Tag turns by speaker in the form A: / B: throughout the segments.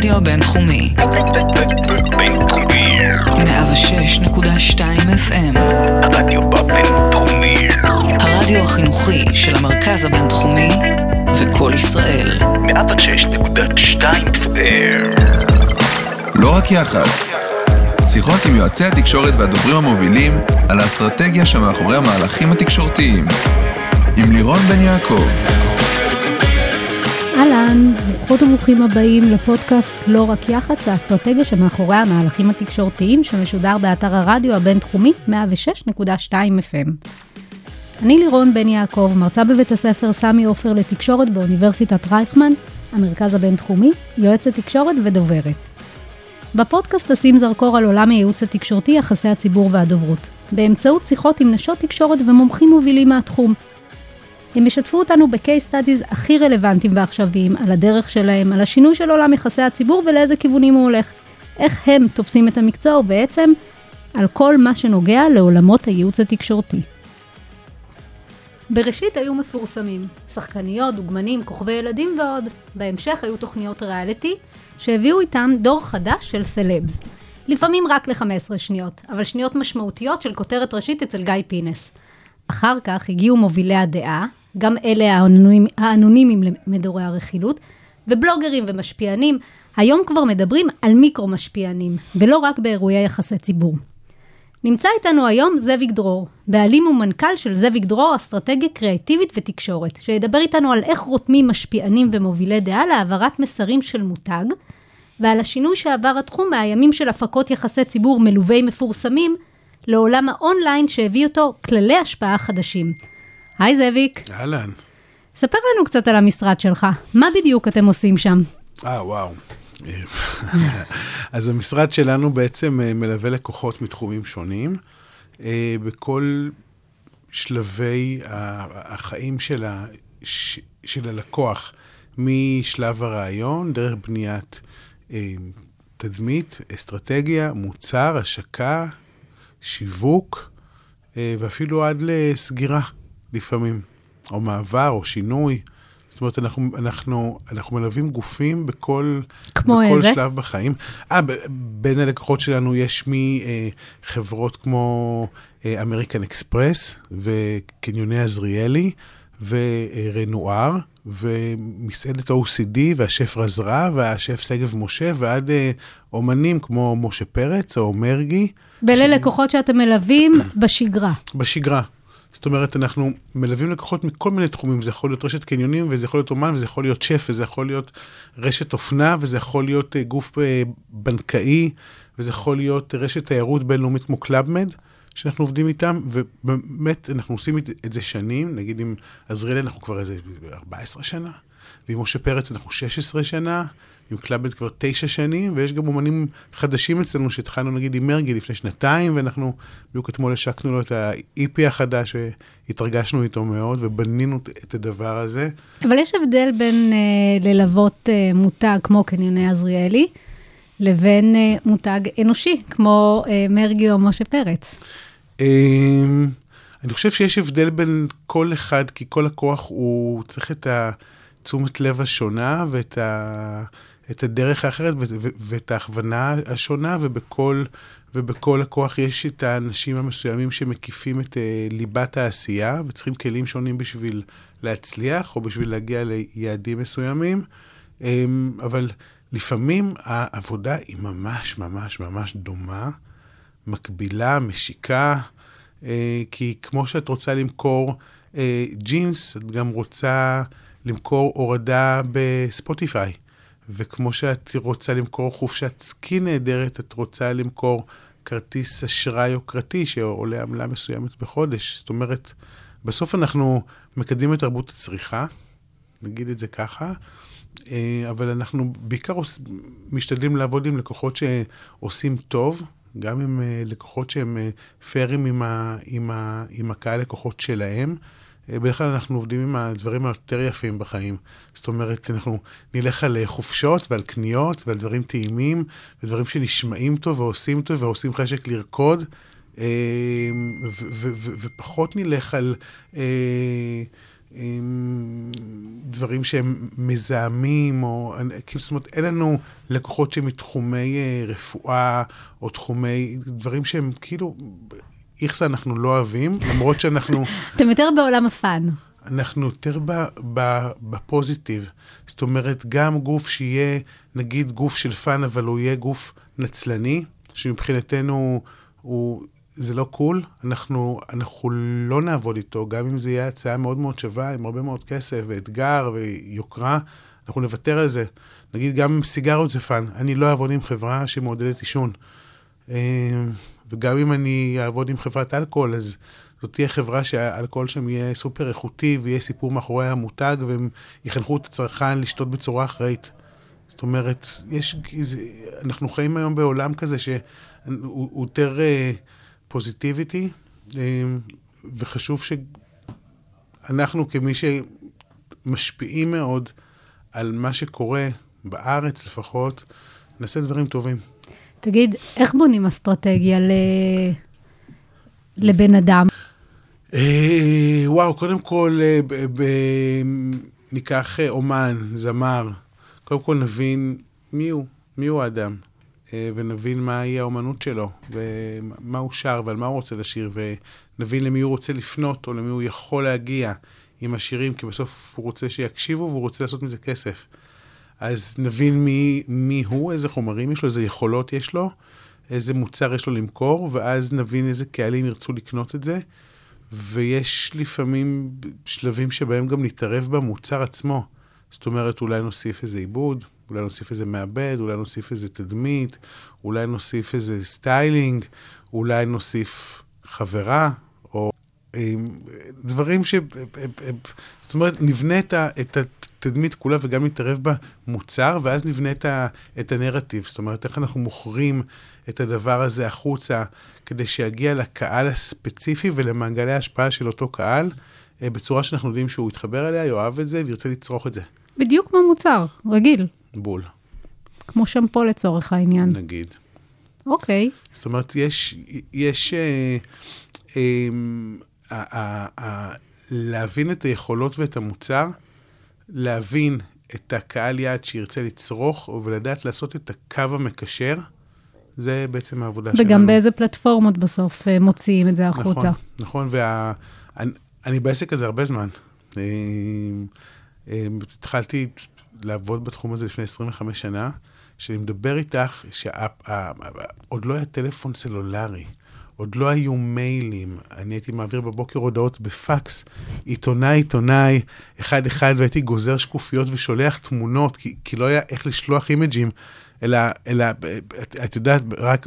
A: הרדיו הבינתחומי.
B: בינתחומי.
A: 106.2 FM.
B: הרדיו בבינתחומי.
A: הרדיו החינוכי של המרכז הבינתחומי זה קול ישראל.
B: 106.2 FM.
C: לא רק יח"צ. שיחות עם יועצי התקשורת והדוברים המובילים על האסטרטגיה שמאחורי המהלכים התקשורתיים. עם לירון בן יעקב.
D: אהלן, ברוכות וברוכים הבאים לפודקאסט לא רק יח"צ, האסטרטגיה שמאחורי המהלכים התקשורתיים שמשודר באתר הרדיו הבינתחומי 106.2 FM. אני לירון בן יעקב, מרצה בבית הספר סמי עופר לתקשורת באוניברסיטת רייכמן, המרכז הבינתחומי, יועצת תקשורת ודוברת. בפודקאסט אשים זרקור על עולם הייעוץ התקשורתי, יחסי הציבור והדוברות, באמצעות שיחות עם נשות תקשורת ומומחים מובילים מהתחום. הם ישתפו אותנו ב-case studies הכי רלוונטיים ועכשוויים, על הדרך שלהם, על השינוי של עולם יחסי הציבור ולאיזה כיוונים הוא הולך. איך הם תופסים את המקצוע ובעצם על כל מה שנוגע לעולמות הייעוץ התקשורתי. בראשית היו מפורסמים, שחקניות, דוגמנים, כוכבי ילדים ועוד. בהמשך היו תוכניות ריאליטי, שהביאו איתם דור חדש של סלבס. לפעמים רק ל-15 שניות, אבל שניות משמעותיות של כותרת ראשית אצל גיא פינס. אחר כך הגיעו מובילי הדעה, גם אלה האנונימ, האנונימיים למדורי הרכילות, ובלוגרים ומשפיענים, היום כבר מדברים על מיקרו משפיענים, ולא רק באירועי יחסי ציבור. נמצא איתנו היום זאביק דרור, בעלים ומנכ"ל של זאביק דרור אסטרטגיה קריאטיבית ותקשורת, שידבר איתנו על איך רותמים משפיענים ומובילי דעה להעברת מסרים של מותג, ועל השינוי שעבר התחום מהימים של הפקות יחסי ציבור מלווי מפורסמים, לעולם האונליין שהביא אותו כללי השפעה חדשים. היי זאביק.
E: אהלן.
D: ספר לנו קצת על המשרד שלך, מה בדיוק אתם עושים שם?
E: אה, וואו. אז המשרד שלנו בעצם אה, מלווה לקוחות מתחומים שונים. אה, בכל שלבי החיים של, ה, של הלקוח, משלב הרעיון, דרך בניית אה, תדמית, אסטרטגיה, מוצר, השקה, שיווק, ואפילו עד לסגירה לפעמים, או מעבר, או שינוי. זאת אומרת, אנחנו, אנחנו, אנחנו מלווים גופים בכל,
D: כמו
E: בכל
D: איזה?
E: שלב בחיים. אה, בין הלקוחות שלנו יש מחברות כמו אמריקן אקספרס וקניוני עזריאלי ורנואר ומסעדת OCD והשף רזרה והשף שגב משה ועד אה, אומנים כמו משה פרץ או מרגי.
D: ואלה לקוחות שאתם מלווים בשגרה.
E: בשגרה. זאת אומרת, אנחנו מלווים לקוחות מכל מיני תחומים, זה יכול להיות רשת קניונים, וזה יכול להיות אומן, וזה יכול להיות שף, וזה יכול להיות רשת אופנה, וזה יכול להיות uh, גוף uh, בנקאי, וזה יכול להיות רשת תיירות בינלאומית כמו קלאבמד, שאנחנו עובדים איתם, ובאמת, אנחנו עושים את זה שנים, נגיד עם עזריאלי אנחנו כבר איזה 14 שנה, ועם משה פרץ אנחנו 16 שנה, עם קלאבמד כבר תשע שנים, ויש גם אומנים חדשים אצלנו שהתחלנו נגיד עם מרגי לפני שנתיים, ואנחנו בדיוק אתמול השקנו לו את ה-EP החדש, והתרגשנו איתו מאוד, ובנינו את הדבר הזה.
D: אבל יש הבדל בין uh, ללוות uh, מותג כמו קניוני עזריאלי, לבין uh, מותג אנושי, כמו uh, מרגי או משה פרץ.
E: Um, אני חושב שיש הבדל בין כל אחד, כי כל לקוח הוא צריך את התשומת לב השונה ואת ה... את הדרך האחרת ואת ההכוונה השונה, ובכל, ובכל לקוח יש את האנשים המסוימים שמקיפים את uh, ליבת העשייה, וצריכים כלים שונים בשביל להצליח, או בשביל להגיע ליעדים מסוימים. Um, אבל לפעמים העבודה היא ממש ממש ממש דומה, מקבילה, משיקה, uh, כי כמו שאת רוצה למכור uh, ג'ינס, את גם רוצה למכור הורדה בספוטיפיי. וכמו שאת רוצה למכור חופשת סקי נהדרת, את רוצה למכור כרטיס אשראי יוקרתי שעולה עמלה מסוימת בחודש. זאת אומרת, בסוף אנחנו מקדמים את תרבות הצריכה, נגיד את זה ככה, אבל אנחנו בעיקר משתדלים לעבוד עם לקוחות שעושים טוב, גם עם לקוחות שהם פיירים עם, עם, עם הקהל לקוחות שלהם. בדרך כלל אנחנו עובדים עם הדברים היותר יפים בחיים. זאת אומרת, אנחנו נלך על חופשות ועל קניות ועל דברים טעימים, ודברים שנשמעים טוב ועושים טוב ועושים חשק לרקוד, ופחות נלך על דברים שהם מזהמים, או כאילו, זאת אומרת, אין לנו לקוחות שהם מתחומי אה, רפואה, או תחומי, דברים שהם כאילו, איכסה אנחנו לא אוהבים, למרות שאנחנו...
D: אתם יותר בעולם ה fun.
E: אנחנו יותר ב positive. זאת אומרת, גם גוף שיהיה, נגיד, גוף של fun, אבל הוא יהיה גוף נצלני, שמבחינתנו הוא, זה לא cool, אנחנו, אנחנו לא נעבוד איתו, גם אם זה יהיה הצעה מאוד מאוד שווה, עם הרבה מאוד כסף, ואתגר ויוקרה, אנחנו נוותר על זה. נגיד, גם סיגריות זה fun. אני לא אעבוד עם חברה שמעודדת עישון. אה, וגם אם אני אעבוד עם חברת אלכוהול, אז זאת תהיה חברה שהאלכוהול שם יהיה סופר איכותי, ויהיה סיפור מאחורי המותג, והם יחנכו את הצרכן לשתות בצורה אחראית. זאת אומרת, יש, אנחנו חיים היום בעולם כזה שהוא יותר פוזיטיביטי, uh, וחשוב שאנחנו כמי שמשפיעים מאוד על מה שקורה בארץ לפחות, נעשה דברים טובים.
D: תגיד, איך בונים אסטרטגיה ל... לבן אדם?
E: אה, וואו, קודם כל, אה, ב- ב- ניקח אה, אומן, זמר. קודם כל נבין מי הוא, מי הוא האדם, ונבין מהי האומנות שלו, ומה הוא שר ועל מה הוא רוצה לשיר, ונבין למי הוא רוצה לפנות, או למי הוא יכול להגיע עם השירים, כי בסוף הוא רוצה שיקשיבו והוא רוצה לעשות מזה כסף. אז נבין מי, מי הוא, איזה חומרים יש לו, איזה יכולות יש לו, איזה מוצר יש לו למכור, ואז נבין איזה קהלים ירצו לקנות את זה. ויש לפעמים שלבים שבהם גם נתערב במוצר עצמו. זאת אומרת, אולי נוסיף איזה עיבוד, אולי נוסיף איזה מעבד, אולי נוסיף איזה תדמית, אולי נוסיף איזה סטיילינג, אולי נוסיף חברה, דברים ש... זאת אומרת, נבנה את, התדמית כולה וגם נתערב במוצר, ואז נבנה את, ה, את הנרטיב. זאת אומרת, איך אנחנו מוכרים את הדבר הזה החוצה, כדי שיגיע לקהל הספציפי ולמעגלי ההשפעה של אותו קהל, אה, בצורה שאנחנו יודעים שהוא יתחבר אליה, יאהב את זה וירצה לצרוך את זה.
D: בדיוק כמו מוצר, רגיל.
E: בול,
D: כמו שמפו לצורך העניין.
E: נגיד.
D: אוקיי.
E: זאת אומרת, יש, יש אה, אה, אה, אה, אה, להבין את היכולות ואת המוצר, להבין את הקהל יעד שירצה לצרוך, ולדעת לעשות את הקו המקשר, זה בעצם העבודה שלנו.
D: וגם באיזה פלטפורמות בסוף אה, מוציאים את זה החוצה.
E: נכון, נכון, ואני אני בעסק הזה הרבה זמן. אה, אה, התחלתי לעבוד בתחום הזה לפני 25 שנה, שאני מדבר איתך, שעוד לא היה טלפון סלולרי, עוד לא היו מיילים, אני הייתי מעביר בבוקר הודעות בפקס, עיתונאי, עיתונאי, אחד-אחד, והייתי גוזר שקופיות ושולח תמונות, כי, כי לא היה איך לשלוח אימג'ים. אלא, אלא את, את יודעת, רק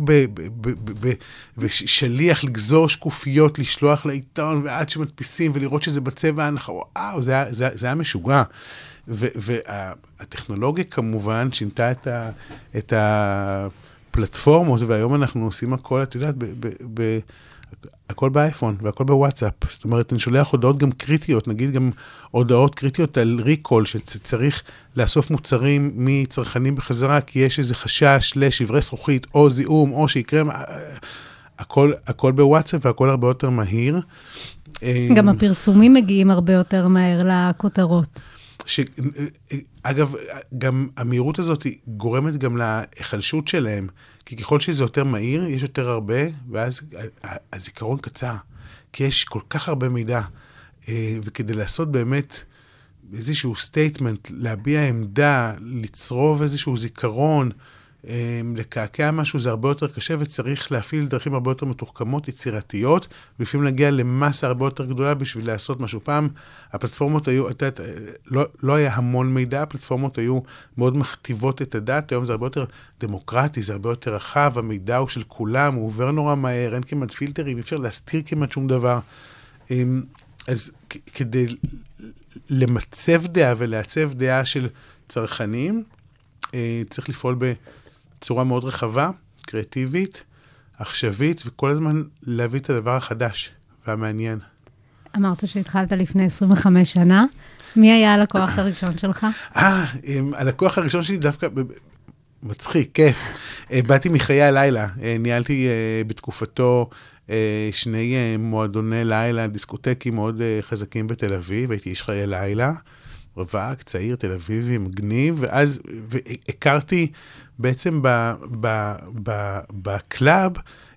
E: בשליח לגזור שקופיות, לשלוח לעיתון, ועד שמדפיסים ולראות שזה בצבע הנחה, וואו, זה, היה- זה, זה היה משוגע. והטכנולוגיה כמובן שינתה את, ה, את הפלטפורמות, והיום אנחנו עושים הכל, את יודעת, ב, ב, ב, הכל באייפון והכל בוואטסאפ. זאת אומרת, אני שולח הודעות גם קריטיות, נגיד גם הודעות קריטיות על ריקול, שצריך לאסוף מוצרים מצרכנים בחזרה, כי יש איזה חשש לשברי זכוכית, או זיהום, או שיקרה... הכל, הכל בוואטסאפ והכל הרבה יותר מהיר.
D: גם הפרסומים מגיעים הרבה יותר מהר לכותרות.
E: ש... אגב, גם המהירות הזאת גורמת גם להיחלשות שלהם, כי ככל שזה יותר מהיר, יש יותר הרבה, ואז הזיכרון קצר, כי יש כל כך הרבה מידע. אה, וכדי לעשות באמת איזשהו statement, להביע עמדה, לצרוב איזשהו זיכרון, לקעקע משהו, זה הרבה יותר קשה, וצריך להפעיל דרכים הרבה יותר מתוחכמות, יצירתיות, ולפעמים להגיע למסה הרבה יותר גדולה בשביל לעשות משהו. פעם הפלטפורמות היו, את יודעת, לא, לא היה המון מידע, הפלטפורמות היו מאוד מכתיבות את הדעת, היום זה הרבה יותר דמוקרטי, זה הרבה יותר רחב, המידע הוא של כולם, הוא עובר נורא מהר, אין כמעט פילטרים, אי אפשר להסתיר כמעט שום דבר. אמ, אז כדי למצב דעה ולעצב דעה של צרכנים, אה, צריך לפעול בצורה מאוד רחבה, קריאטיבית, עכשווית, וכל הזמן להביא את הדבר החדש והמעניין.
D: אמרת שהתחלת לפני 25 שנה. מי היה הלקוח הראשון שלך?
E: אה, אמ, הלקוח הראשון שלי דווקא, מצחיק, כיף. אה, באתי מחיי הלילה, אה, ניהלתי אה, בתקופתו שני מועדוני לילה, דיסקוטקים מאוד חזקים בתל אביב, הייתי איש חיי לילה, רווק, צעיר, תל אביבי, מגניב, ואז הכרתי בעצם ב club,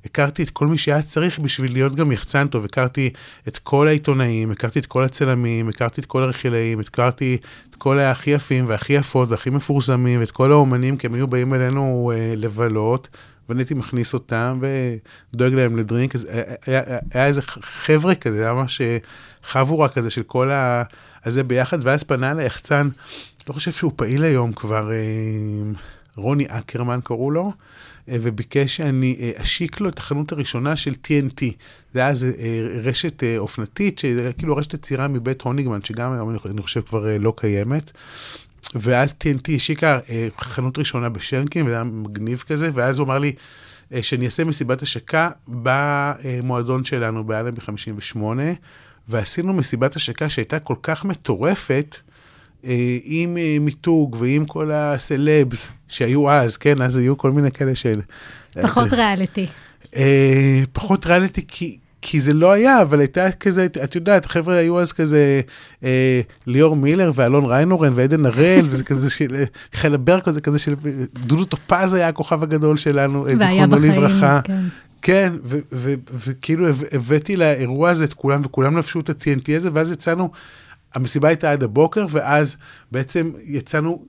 E: הכרתי את כל מי שהיה צריך בשביל להיות גם יחצן טוב, הכרתי את כל העיתונאים, הכרתי את כל הצלמים, הכרתי את כל הרכילאים, הכרתי את כל הכי יפים והכי יפות והכי מפורסמים, ואת כל האומנים, כי הם היו באים אלינו אה, לבלות, ואני הייתי מכניס אותם ודואג להם לדרינק, אז היה, היה, היה איזה חבר'ה כזה, היה ממש אה, חבורה כזה של כל ה... הזה ביחד, ואז פנה אליי יחצן, לא חושב שהוא פעיל היום כבר, אה, רוני אקרמן קראו לו, אה, וביקש שאני אה, אשיק לו את החנות הראשונה של TNT. זה היה איזה רשת אופנתית, כאילו רשת יצירה מבית הוניגמן, שגם היום אני חושב כבר לא קיימת. ואז TNT השיקה חנות ראשונה בשרקין, וזה היה מגניב כזה, ואז הוא אמר לי שאני אעשה מסיבת השקה במועדון שלנו באלנבי 58, ועשינו מסיבת השקה שהייתה כל כך מטורפת, אה, עם אה, מיתוג ועם כל הסלבס שהיו אז, כן, אז היו כל מיני כאלה של...
D: פחות ריאליטי.
E: אה, פחות ריאליטי כי... כי זה לא היה, אבל הייתה כזה, את יודעת, חבר'ה היו אז כזה אה, ליאור מילר ואלון ריינורן ועדן הראל, וזה כזה של חילה ברקו, זה כזה של דודו טופז היה הכוכב הגדול שלנו,
D: זיכרונו לברכה.
E: כן. כן, וכאילו הבאתי לאירוע הזה את כולם, וכולם לבשו את ה-TNT הזה, ואז יצאנו, המסיבה הייתה עד הבוקר, ואז בעצם יצאנו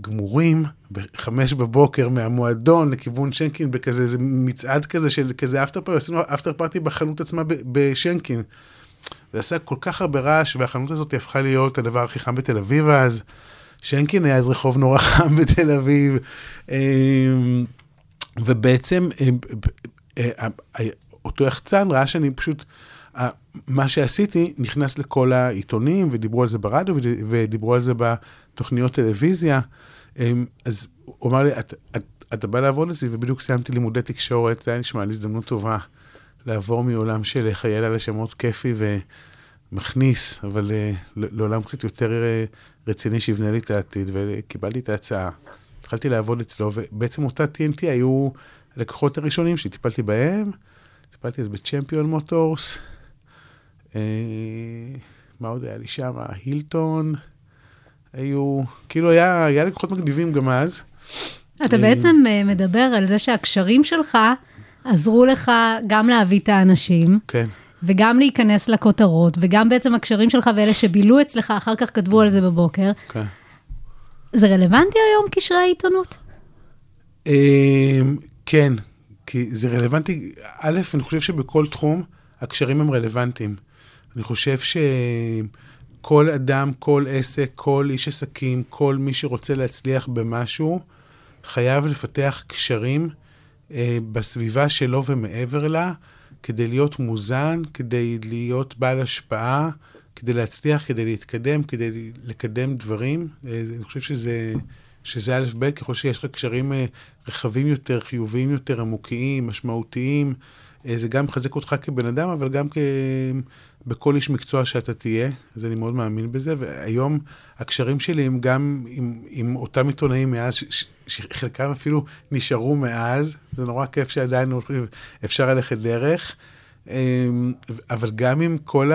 E: גמורים בחמש בבוקר מהמועדון לכיוון שנקין, בכזה איזה מצעד כזה של כזה אפטר פארטי, עשינו אפטר פארטי בחנות עצמה בשנקין. זה עשה כל כך הרבה רעש, והחנות הזאת הפכה להיות הדבר הכי חם בתל אביב אז. שנקין היה איזה רחוב נורא חם בתל אביב. אמ, ובעצם אה, אותו יחצן ראה שאני פשוט, מה שעשיתי נכנס לכל העיתונים ודיברו על זה ברדיו ודיברו על זה בתוכניות טלוויזיה. אמ, אז הוא אמר לי, את, את, אתה בא לעבוד אצלי, ובדיוק סיימתי לימודי תקשורת, זה היה נשמע לי הזדמנות טובה לעבור מעולם של חייל על השמות כיפי ומכניס, אבל אה, לעולם קצת יותר רציני שיבנה לי את העתיד, וקיבלתי את ההצעה. התחלתי לעבוד אצלו, ובעצם אותה TNT היו הלקוחות הראשונים שטיפלתי בהם, טיפלתי אז בצ'מפיון מוטורס, אה, מה עוד היה לי שם? הילטון, היו, כאילו היה, היה לקוחות מגניבים גם אז.
D: אתה אה, בעצם אה, מדבר על זה שהקשרים שלך עזרו לך גם להביא את האנשים.
E: כן.
D: וגם להיכנס לכותרות, וגם בעצם הקשרים שלך ואלה שבילו אצלך, אחר כך כתבו על זה בבוקר. כן. זה רלוונטי היום, קשרי העיתונות?
E: כן, כי זה רלוונטי, א', אני חושב שבכל תחום הקשרים הם רלוונטיים. אני חושב שכל אדם, כל עסק, כל איש עסקים, כל מי שרוצה להצליח במשהו, חייב לפתח קשרים אה, בסביבה שלו ומעבר לה, כדי להיות מוזן, כדי להיות בעל השפעה, כדי להצליח, כדי להתקדם, כדי לקדם דברים. אה, אני חושב שזה... שזה א' ב', ככל שיש לך קשרים אה, רחבים יותר, חיוביים יותר, עמוקיים, משמעותיים, אה, זה גם מחזק אותך כבן אדם, אבל גם כ... בכל איש מקצוע שאתה תהיה, אז אני מאוד מאמין בזה, והיום הקשרים שלי הם גם עם, עם אותם עיתונאים מאז, שחלקם אפילו נשארו מאז, זה נורא כיף שעדיין אפשר ללכת דרך. אמ, אבל גם עם כל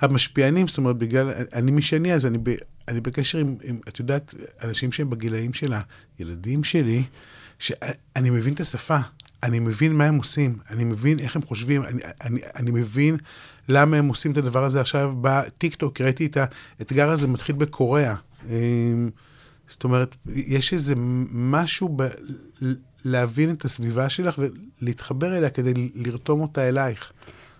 E: המשפיענים, זאת אומרת, בגלל, אני משני, אז אני אני בקשר עם, עם, את יודעת, אנשים שהם בגילאים של הילדים שלי, שאני מבין את השפה, אני מבין מה הם עושים, אני מבין איך הם חושבים, אני, אני, אני מבין למה הם עושים את הדבר הזה עכשיו בטיקטוק, ראיתי את האתגר הזה מתחיל בקוריאה. אמ, זאת אומרת, יש איזה משהו ב... להבין את הסביבה שלך ולהתחבר אליה כדי לרתום אותה אלייך.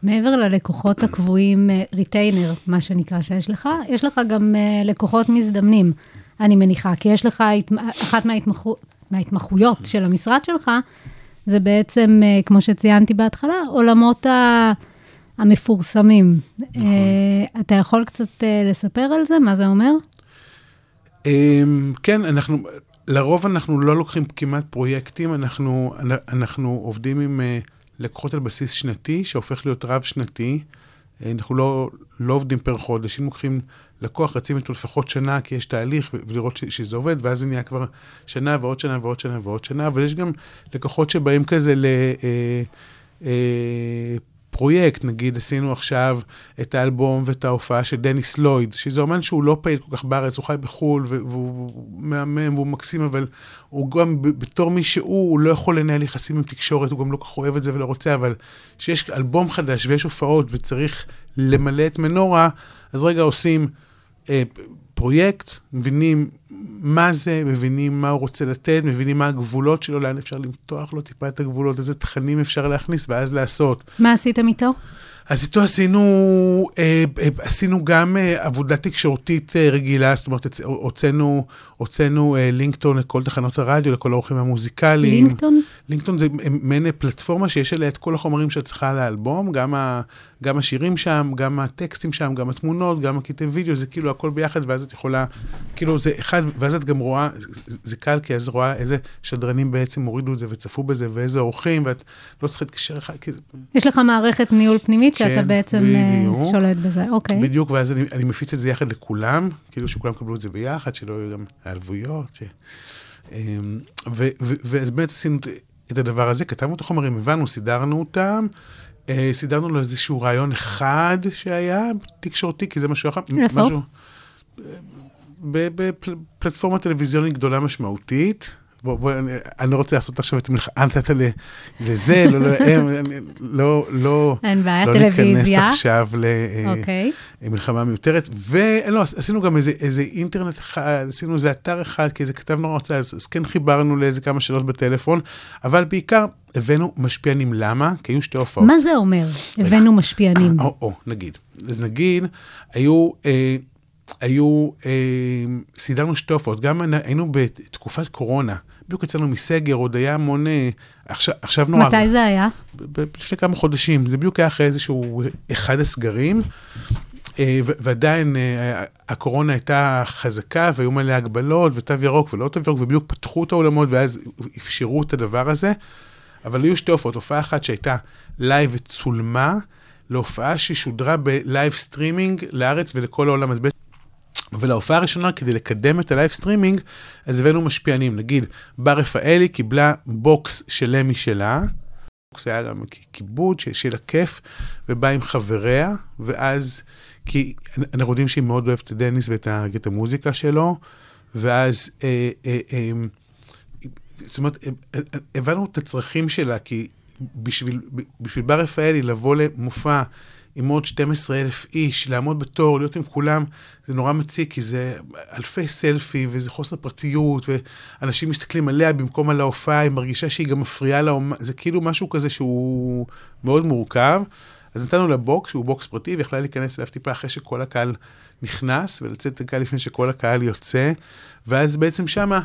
D: מעבר ללקוחות הקבועים, retainer, אה, מה שנקרא, שיש לך, יש לך גם אה, לקוחות מזדמנים, אני מניחה, כי יש לך, אחת מההתמחו, מההתמחויות של המשרד שלך, זה בעצם, uh, כמו שציינתי בהתחלה, עולמות ה... המפורסמים. נכון. Uh, אתה יכול קצת uh, לספר על זה? מה זה אומר?
E: Um, כן, אנחנו, לרוב אנחנו לא לוקחים כמעט פרויקטים, אנחנו, אנחנו עובדים עם... Uh, לקוחות על בסיס שנתי, שהופך להיות רב-שנתי. אנחנו לא, לא עובדים פר חודש, אם לוקחים לקוח, רצים איתו לפחות שנה, כי יש תהליך, ולראות ש, שזה עובד, ואז זה נהיה כבר שנה ועוד שנה ועוד שנה ועוד שנה, אבל יש גם לקוחות שבאים כזה ל... אה, אה, פרויקט, נגיד עשינו עכשיו את האלבום ואת ההופעה של דניס לויד, שזה אומן שהוא לא פעיל כל כך בארץ, הוא חי בחו"ל והוא מהמם והוא מקסים, אבל הוא גם בתור מי שהוא, הוא לא יכול לנהל יחסים עם תקשורת, הוא גם לא כל כך אוהב את זה ולא רוצה, אבל כשיש אלבום חדש ויש הופעות וצריך למלא את מנורה, אז רגע עושים אה, פרויקט, מבינים מה זה, מבינים מה הוא רוצה לתת, מבינים מה הגבולות שלו, לאן אפשר למתוח לו טיפה את הגבולות, איזה תכנים אפשר להכניס ואז לעשות.
D: מה עשיתם איתו?
E: אז איתו עשינו, אה, אה, עשינו גם אה, עבודה תקשורתית אה, רגילה, זאת אומרת, הוצאנו, הוצאנו אה, לינקטון לכל תחנות הרדיו, לכל האורחים המוזיקליים.
D: לינקטון?
E: לינקטון זה מעין פלטפורמה שיש עליה את כל החומרים שאת צריכה לאלבום, גם, ה, גם השירים שם, גם הטקסטים שם, גם התמונות, גם הקטעי וידאו, זה כאילו הכל ביחד, ואז את יכולה, כאילו זה אחד, ואז את גם רואה, זה, זה קל, כי אז רואה איזה שדרנים בעצם הורידו את זה וצפו בזה, ואיזה אורחים, ואת לא צריכה להתקשר אחד, כי,
D: יש לך מערכת ניהול פנימית שאתה
E: כן,
D: בעצם אה,
E: בדיוק.
D: שולט בזה, אוקיי.
E: בדיוק, ואז אני, אני מפיץ את זה יחד לכולם, כאילו שכולם יקבלו את זה ביחד, שלא יהיו גם העלבויות. ש... אמ, ואז באמת עשינו את הדבר הזה, כתבנו את החומרים, הבנו, סידרנו אותם, סידרנו לו איזשהו רעיון אחד שהיה תקשורתי, כי זה משהו אחר.
D: איפה?
E: משהו- בפלטפורמה טלוויזיונית גדולה משמעותית. בוא, בוא, אני, אני לא רוצה לעשות עכשיו את המלחמה, אל תתת לי לזה, לא, לא, אני, לא, לא,
D: אין בעיה,
E: לא
D: טלוויזיה.
E: ניכנס עכשיו ל... אה,
D: אוקיי.
E: מלחמה מיותרת, ולא, עשינו גם איזה, איזה אינטרנט אחד, עשינו איזה אתר אחד, כי איזה כתב נורא רוצה, אז, אז כן חיברנו לאיזה כמה שאלות בטלפון, אבל בעיקר הבאנו משפיענים, למה? כי היו שתי הופעות.
D: מה זה אומר? הבאנו משפיענים.
E: או, או, נגיד. אז נגיד, היו, אה, היו, אה, סידרנו שתי הופעות, גם היינו בתקופת קורונה, בדיוק יצאנו מסגר, עוד היה המון, אה, עכשיו, עכשיו נורא,
D: מתי זה היה?
E: לפני כמה חודשים, זה בדיוק היה אחרי איזשהו אחד הסגרים, אה, ועדיין אה, הקורונה הייתה חזקה והיו מלא הגבלות ותו ירוק ולא תו ירוק, ובדיוק פתחו את האולמות ואז אפשרו את הדבר הזה. אבל היו שתי הופעות, הופעה אחת שהייתה live וצולמה, להופעה ששודרה ב live streaming לארץ ולכל העולם. אז בעצם ולהופעה הראשונה, כדי לקדם את ה live streaming, אז הבאנו משפיענים. נגיד, בר רפאלי קיבלה box שלם משלה, box היה גם כיבוד ש- של הכיף, ובאה עם חבריה, ואז, כי אנחנו יודעים שהיא מאוד אוהבת את דניס ואת את המוזיקה שלו, ואז, אה, אה, אה, זאת אומרת, אה, אה, הבנו את הצרכים שלה, כי בשביל, בשביל בר רפאלי לבוא למופע עם עוד 12 אלף איש, לעמוד בתור, להיות עם כולם, זה נורא מציק, כי זה אלפי סלפי, וזה חוסר פרטיות, ואנשים מסתכלים עליה במקום על ההופעה, היא מרגישה שהיא גם מפריעה לאומן, זה כאילו משהו כזה שהוא מאוד מורכב. אז נתנו לה box, שהוא box פרטי, ויכלה להיכנס אליו טיפה אחרי שכל הקהל נכנס, ולצאת דקה לפני שכל הקהל יוצא, ואז בעצם שמה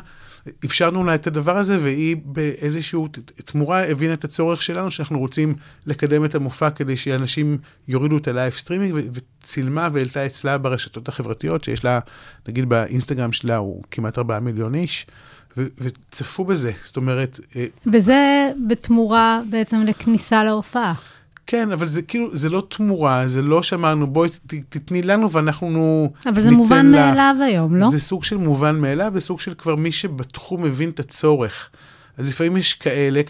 E: אפשרנו לה את הדבר הזה, והיא באיזשהו תמורה הבינה את הצורך שלנו, שאנחנו רוצים לקדם את המופע כדי שאנשים יורידו את ה live streaming, וצילמה והעלתה אצלה ברשתות החברתיות, שיש לה, נגיד באינסטגרם שלה הוא כמעט 4 מיליון איש, וצפו בזה, זאת אומרת, אה,
D: וזה בתמורה בעצם לכניסה להופעה.
E: כן, אבל זה כאילו, זה לא תמורה, זה לא שאמרנו, בואי ת- תתני לנו ואנחנו
D: אבל זה
E: ניתן
D: מובן
E: לך."
D: מאליו היום, לא?
E: זה סוג של מובן מאליו, וסוג של כבר מי שבתחום מבין את הצורך. אז לפעמים יש כאלה,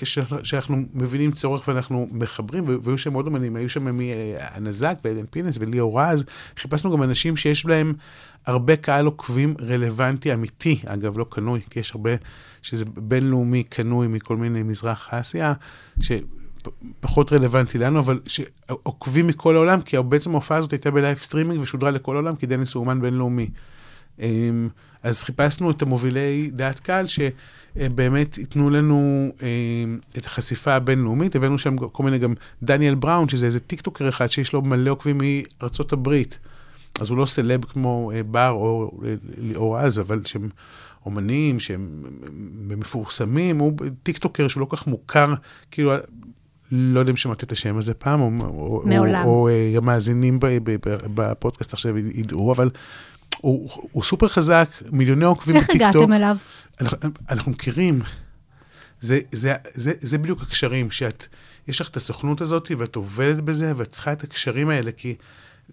E: שאנחנו מבינים צורך ואנחנו מחברים, והיו שם עוד אמנים, היו שם מהנזק ועדן פינס וליאור רז, חיפשנו גם אנשים שיש להם הרבה קהל עוקבים רלוונטי, אמיתי, אגב, לא קנוי, כי יש הרבה, שזה בינלאומי קנוי מכל מיני מזרח אסיה, שפחות רלוונטי לנו, אבל שעוקבים מכל העולם, כי בעצם ההופעה הזאת הייתה ב live streaming ושודרה לכל העולם, כי דניס הוא אומן בינלאומי. אמ, אז חיפשנו את המובילי דעת קהל שבאמת ייתנו לנו אמ, את החשיפה הבינלאומית. הבאנו שם כל מיני גם דניאל בראון, שזה איזה טיקטוקר אחד שיש לו מלא עוקבים מארצות הברית. אז הוא לא סלב כמו אה, בר או אה, ליאור רז, אבל שהם אומנים, שהם מפורסמים, הוא טיקטוקר שהוא לא כך מוכר, כאילו, לא יודע אם שמעת את השם הזה פעם, או,
D: מעולם.
E: או, או אה, ב- בפודקאסט עכשיו ידעו, אבל הוא, הוא סופר חזק, מיליוני עוקבים
D: איך
E: בטיקטוק.
D: הגעתם אליו?
E: אנחנו, אנחנו מכירים. זה, זה, זה, זה בדיוק הקשרים, שאת, יש לך את הסוכנות הזאת, ואת עובדת בזה, ואת צריכה את הקשרים האלה, כי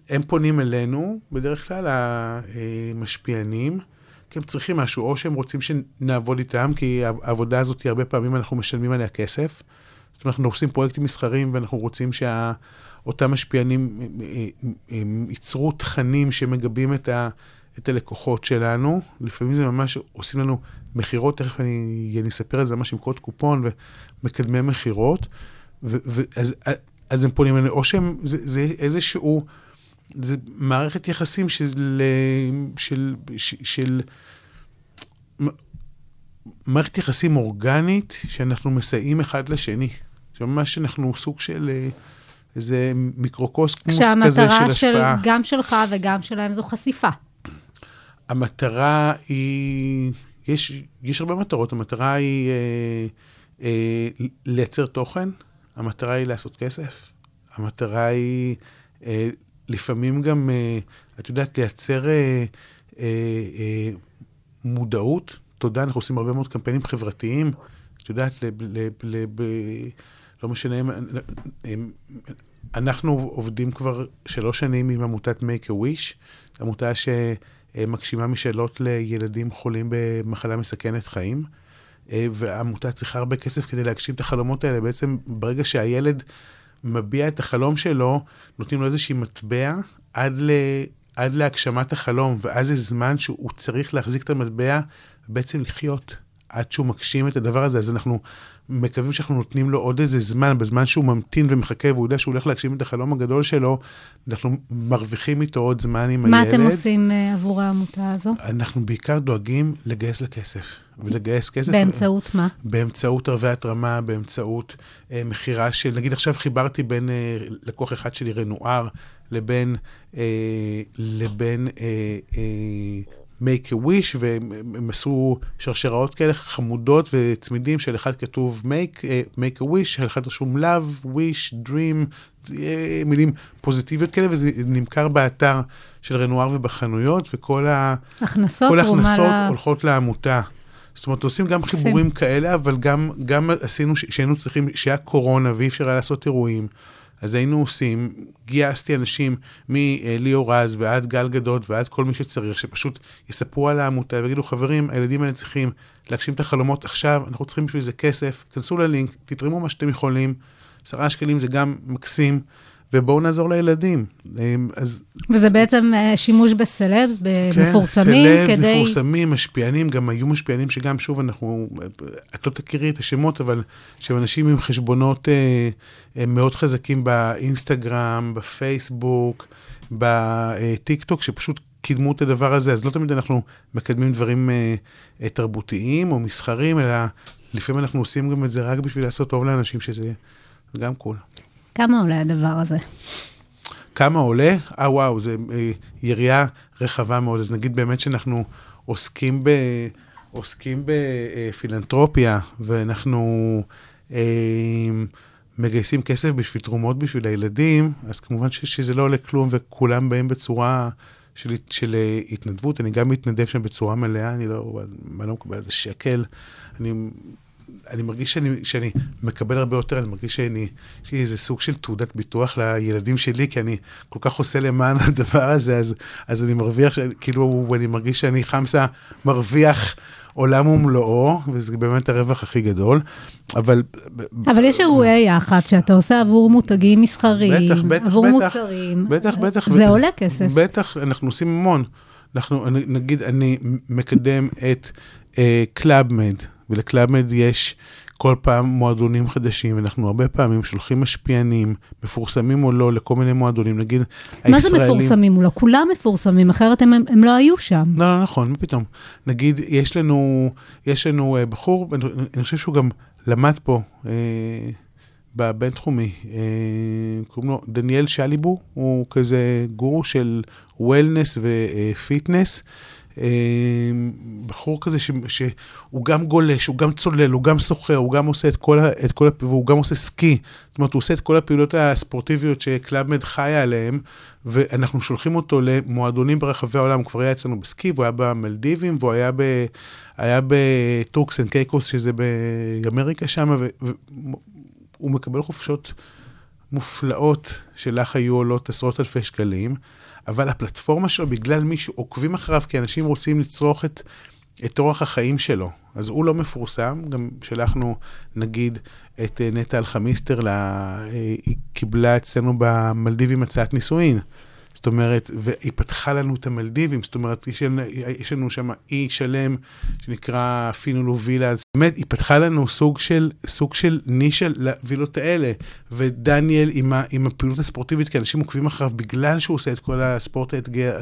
E: הם פונים אלינו, בדרך כלל המשפיענים, כי הם צריכים משהו, או שהם רוצים שנעבוד איתם, כי העבודה הזאת, הרבה פעמים אנחנו משלמים עליה כסף. אנחנו עושים פרויקטים מסחריים, ואנחנו רוצים אותם משפיענים אה, אה, אה, ייצרו תכנים שמגבים את, ה, את הלקוחות שלנו. לפעמים זה ממש עושים לנו מכירות, תכף אני, אני אספר על זה ממש עם קוד קופון ומקדמי מכירות. אז, אז הם פונים אלינו, או שהם, זה, זה איזשהו, זה מערכת יחסים של, של, של, של מערכת יחסים אורגנית, שאנחנו מסייעים אחד לשני. שממש אנחנו סוג של אה, איזה מיקרוקוסמוס כזה של השפעה.
D: כשהמטרה גם שלך וגם שלהם זו חשיפה.
E: המטרה היא, יש, יש הרבה מטרות, המטרה היא אה, אה, לייצר תוכן, המטרה היא לעשות כסף, המטרה היא אה, לפעמים גם, אה, את יודעת, לייצר אה, אה, אה, מודעות. תודה, אנחנו עושים הרבה מאוד קמפיינים חברתיים. את יודעת, ל, ל, ל, ב, לא משנה, הם, אנחנו עובדים כבר שלוש שנים עם עמותת make a wish, עמותה שמגשימה משאלות לילדים חולים במחלה מסכנת חיים. אה, והעמותה צריכה הרבה כסף כדי להגשים את החלומות האלה. בעצם ברגע שהילד מביע את החלום שלו, נותנים לו איזושהי מטבע עד, ל, עד להגשמת החלום, ואז זה זמן שהוא צריך להחזיק את המטבע ובעצם לחיות עד שהוא מגשים את הדבר הזה. אז אנחנו מקווים שאנחנו נותנים לו עוד איזה זמן, בזמן שהוא ממתין ומחכה והוא יודע שהוא הולך להגשים את החלום הגדול שלו, אנחנו מרוויחים איתו עוד זמן עם
D: מה
E: הילד.
D: מה אתם עושים uh, עבור העמותה הזו?
E: אנחנו בעיקר דואגים לגייס לכסף. ולגייס כסף.
D: באמצעות מה?
E: באמצעות ערבי התרמה, באמצעות אה, מכירה של, נגיד עכשיו חיברתי בין אה, לקוח אחד שלי, רנואר, לבין, אה, לבין אה, אה, make a wish, והם עשו שרשראות כאלה חמודות וצמידים של אחד כתוב make, uh, make a wish, של אחד רשום love, wish, dream, אה, מילים פוזיטיביות כאלה, וזה נמכר באתר של רנואר ובחנויות, וכל
D: הכנסות,
E: כל ההכנסות הולכות לעמותה. זאת אומרת, עושים גם חיבורים כאלה, אבל גם, גם עשינו, שהיינו צריכים, שהיה קורונה ואי אפשר היה לעשות אירועים. אז היינו עושים, גייסתי אנשים מליאור רז ועד גל גדות ועד כל מי שצריך, שפשוט יספרו על העמותה ויגידו, חברים, הילדים האלה צריכים להגשים את החלומות עכשיו, אנחנו צריכים בשביל זה כסף, כנסו ללינק, תתרמו מה שאתם יכולים, עשרה שקלים זה גם מקסים. ובואו נעזור לילדים. אז...
D: וזה בעצם אה, שימוש בסלבס, במפורסמים,
E: כן, סלב,
D: כדי...
E: מפורסמים, משפיענים, גם היו משפיענים שגם, שוב, אנחנו, את לא תכירי את השמות, אבל שהם אנשים עם חשבונות אה, אה, מאוד חזקים באינסטגרם, בפייסבוק, בטיקטוק, שפשוט קידמו את הדבר הזה, אז לא תמיד אנחנו מקדמים דברים אה, תרבותיים או מסחרים, אלא לפעמים אנחנו עושים גם את זה רק בשביל לעשות טוב לאנשים, שזה גם קול. Cool.
D: כמה עולה הדבר הזה?
E: כמה עולה? אה, וואו, זו אה, יריעה רחבה מאוד. אז נגיד באמת שאנחנו עוסקים, ב, עוסקים בפילנטרופיה, ואנחנו אה, מגייסים כסף בשביל תרומות בשביל הילדים, אז כמובן ש, שזה לא עולה כלום, וכולם באים בצורה של, של אה, התנדבות. אני גם מתנדב שם בצורה מלאה, אני לא, אני לא מקבל איזה שקל. אני אני מרגיש שאני, שאני מקבל הרבה יותר, אני מרגיש שאני, יש לי איזה סוג של תעודת ביטוח לילדים שלי, כי אני כל כך עושה למען הדבר הזה, אז, אז אני מרוויח, כאילו, אני מרגיש שאני חמסה מרוויח עולם ומלואו, וזה באמת הרווח הכי גדול, אבל...
D: אבל יש אירועי יח"צ שאתה עושה עבור מותגים מסחריים,
E: בטח, בטח,
D: עבור
E: בטח,
D: מוצרים.
E: בטח, בטח.
D: זה
E: בטח,
D: עולה כסף.
E: בטח, אנחנו עושים המון. אנחנו, נגיד, אני מקדם את קלאבמד. Uh, ולקלאבמד יש כל פעם מועדונים חדשים, אנחנו הרבה פעמים שולחים משפיענים, מפורסמים או לא, לכל מיני מועדונים, נגיד
D: מה
E: הישראלים...
D: מה זה מפורסמים או לא? כולם מפורסמים, אחרת הם, הם לא היו שם.
E: לא, לא נכון, מה פתאום. נגיד, יש לנו, יש לנו uh, בחור, אני, אני חושב שהוא גם למד פה, uh, בבינתחומי, uh, קוראים לו דניאל שליבו, הוא כזה גורו של wellness ו fitness. אמ, בחור כזה ש, שהוא גם גולש, הוא גם צולל, הוא גם סוחר, הוא גם עושה את כל, את כל והוא גם עושה סקי. זאת אומרת, הוא עושה את כל הפעילות הספורטיביות שקלאבמד חיה עליהן, ואנחנו שולחים אותו למועדונים ברחבי העולם. הוא כבר היה אצלנו בסקי, והוא היה במלדיבים, והוא היה, ב, היה בטורקס אנד קייקוס, שזה באמריקה שם, והוא מקבל חופשות מופלאות שלך היו עולות עשרות אלפי שקלים. אבל הפלטפורמה שלו, בגלל מי שעוקבים אחריו, כי אנשים רוצים לצרוך את, את אורח החיים שלו. אז הוא לא מפורסם, גם שלחנו, נגיד, את אה, נטע אלחמיסטר, לה, אה, היא קיבלה אצלנו במלדיבים הצעת נישואין. זאת אומרת, והיא פתחה לנו את המלדיבים, זאת אומרת, יש, לנו- לנו שם אי שלם שנקרא פינולו Villages. באמת, היא פתחה לנו סוג של, סוג של נישה לווילות האלה. ודניאל עם, ה, עם הפעילות הספורטיבית, כי אנשים עוקבים אחריו בגלל שהוא עושה את כל הספורט האתגר,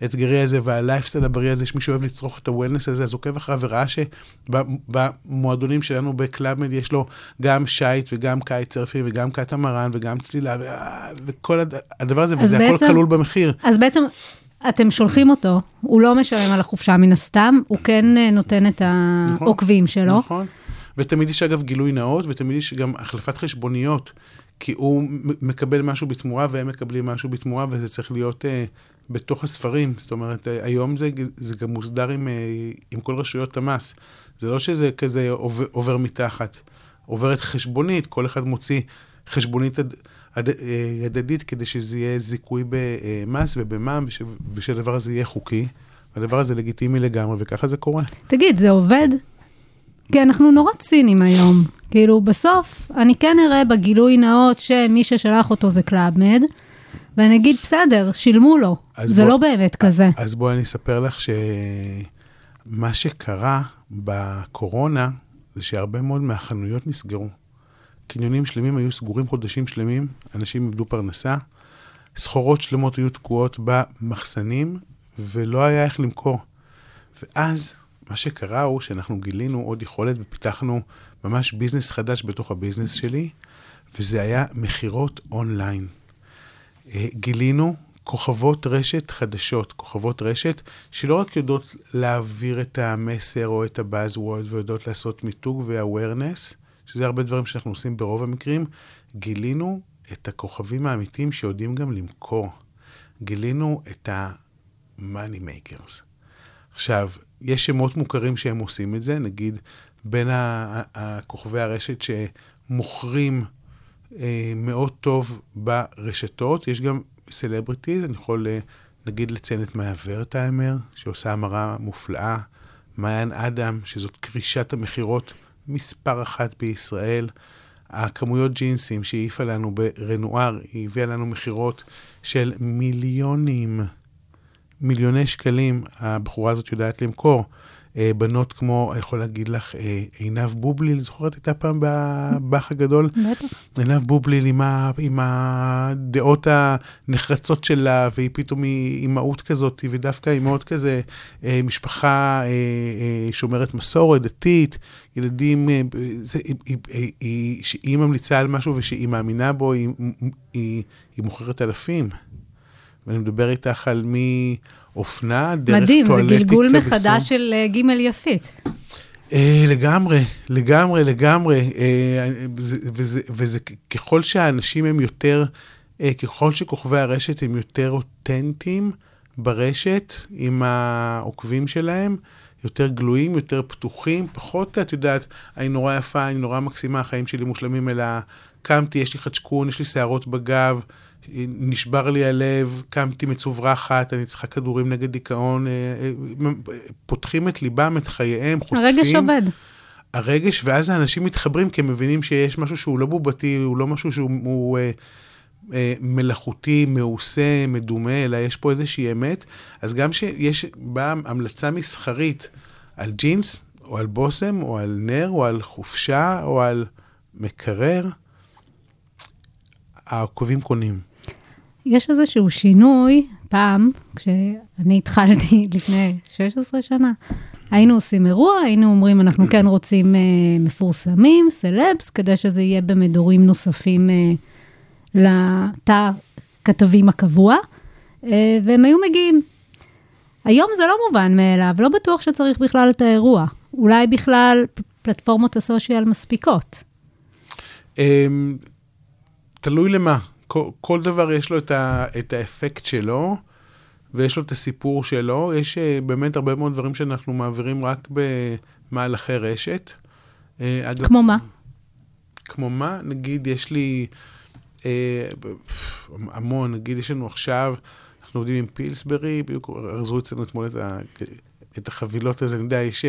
E: האתגרי הזה והלייפסטייל הבריא הזה, שמישהו אוהב לצרוך את הוולנס הזה, אז עוקב אחריו וראה שבמועדונים שלנו בקלאבמד יש לו גם שייט וגם קייט סרפינג וגם קטמרן וגם צלילה ו- וכל הד- הדבר הזה, וזה הכל
D: בעצם-
E: כלול במחיר.
D: אז בעצם אתם שולחים אותו, הוא לא משלם על החופשה מן הסתם, הוא כן אה, נותן את העוקבים שלו.
E: נכון. ותמיד יש אגב גילוי נאות, ותמיד יש גם החלפת חשבוניות, כי הוא מקבל משהו בתמורה והם מקבלים משהו בתמורה, וזה צריך להיות אה, בתוך הספרים. זאת אומרת, אה, היום זה, זה גם מוסדר עם, אה, עם כל רשויות המס. זה לא שזה כזה עובר, עובר מתחת. עוברת חשבונית, כל אחד מוציא חשבונית אה, הדדית כדי שזה יהיה זיכוי במס ובמע"מ, וש, ושהדבר הזה יהיה חוקי. הדבר הזה לגיטימי לגמרי, וככה זה קורה.
D: תגיד, זה עובד? כי אנחנו נורא ציניים היום. כאילו, בסוף, אני כן אראה בגילוי נאות שמי ששלח אותו זה קלאבמד, ואני אגיד, בסדר, שילמו לו. זה
E: בוא-
D: לא באמת כזה.
E: אז בואי אני אספר לך שמה שקרה בקורונה, זה שהרבה מאוד מהחנויות נסגרו. קניונים שלמים היו סגורים חודשים שלמים, אנשים איבדו פרנסה, סחורות שלמות היו תקועות במחסנים, ולא היה איך למכור. ואז, מה שקרה הוא שאנחנו גילינו עוד יכולת ופיתחנו ממש business חדש בתוך ה business שלי, וזה היה מכירות אונליין. אה, גילינו כוכבות רשת חדשות, כוכבות רשת שלא רק יודעות להעביר את המסר או את ה-Buzzword ויודעות לעשות מיתוג ו-awareness, שזה הרבה דברים שאנחנו עושים ברוב המקרים, גילינו את הכוכבים האמיתיים שיודעים גם למכור. גילינו את ה-money makers. עכשיו, יש שמות מוכרים שהם עושים את זה, נגיד בין הכוכבי הרשת שמוכרים מאוד טוב ברשתות, יש גם סלבריטיז, אני יכול אה, נגיד לציין את מאיה ורטהיימר, שעושה המרה מופלאה, מעיין אדם, שזאת קרישת המכירות מספר אחת בישראל. הכמויות ג'ינסים שהיא העיפה לנו ברנואר, היא הביאה לנו מכירות של מיליונים, מיליוני שקלים, הבחורה הזאת יודעת למכור. אה, בנות כמו, אני יכול להגיד לך, אה, עינב בובליל, זוכרת הייתה פעם בבאח הגדול?
D: בטח.
E: עינב בובליל עם, ה, עם הדעות הנחרצות שלה, והיא פתאום אימהות כזאת, ודווקא אימהות כזה, אה, משפחה שומרת מסורת, דתית, ילדים, זה, היא, היא, היא, היא, שהיא ממליצה על משהו ושהיא מאמינה בו, היא, היא, היא מוכרת אלפים. ואני מדבר איתך על מאופנה, דרך
D: מדהים, זה גלגול. מחדש של אה, ג' יפית.
E: אה, לגמרי, לגמרי, לגמרי. אה, וזה, וזה, וזה ככל שהאנשים הם יותר, ככל שכוכבי הרשת הם יותר אותנטיים ברשת עם העוקבים שלהם, יותר גלויים, יותר פתוחים, פחות, את יודעת, אני נורא יפה, אני נורא מקסימה, החיים שלי מושלמים, אלא קמתי, יש לי חדשקון, יש לי שערות בגב, נשבר לי הלב, קמתי מצוברחת, אני צריכה כדורים נגד דיכאון, אה, אה, פותחים את ליבם, את חייהם, חושפים.
D: הרגש עובד.
E: הרגש, ואז האנשים מתחברים כי הם מבינים שיש משהו שהוא לא בובתי, הוא לא משהו שהוא הוא, אה, אה, מלאכותי, מעושה, מדומה, אלא יש פה איזושהי אמת. אז גם שיש באה המלצה מסחרית על ג'ינס, או על בושם, או על נר, או על חופשה, או על מקרר, העוקבים קונים.
D: יש איזשהו שינוי, פעם, כשאני התחלתי לפני 16 שנה, היינו עושים אירוע, היינו אומרים, אנחנו כן רוצים אה, מפורסמים, סלבס, כדי שזה יהיה במדורים נוספים אה, לתא כתבים הקבוע, אה, והם היו מגיעים. היום זה לא מובן מאליו, לא בטוח שצריך בכלל את האירוע. אולי בכלל פלטפורמות הסושיאל מספיקות.
E: אמ, תלוי למה. כל, כל דבר יש לו את, ה, את האפקט שלו, ויש לו את הסיפור שלו. יש uh, באמת הרבה מאוד דברים שאנחנו מעבירים רק במהלכי רשת. Uh, אגב,
D: כמו מה?
E: כמו מה? נגיד, יש לי אה, המון, נגיד, יש לנו עכשיו, אנחנו עובדים עם פילסברי, בדיוק ארזו אצלנו אתמול את את החבילות הזה, אני יודע, יש,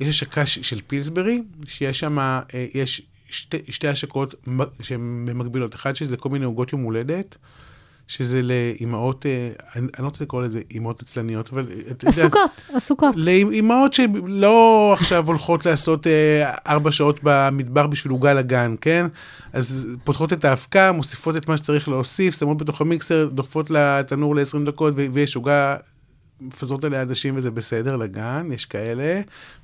E: יש השקה של פילסברי, שיש שם, אה, יש שתי, שתי השקות שהן מקבילות. אחד שזה כל מיני עוגות יום הולדת, שזה לאימהות, אה, אני, לא רוצה לקרוא לזה אימהות עצלניות, אבל... יודעת,
D: עסוקות, עסוקות.
E: לאימהות שלא עכשיו הולכות לעשות אה, ארבע שעות במדבר בשביל עוגה לגן, כן? אז פותחות את האבקה, מוסיפות את מה שצריך להוסיף, שמות בתוך המיקסר, דוחפות לתנור ל-20 דקות, ויש עוגה, מפזרות עליה עדשים וזה בסדר לגן, יש כאלה,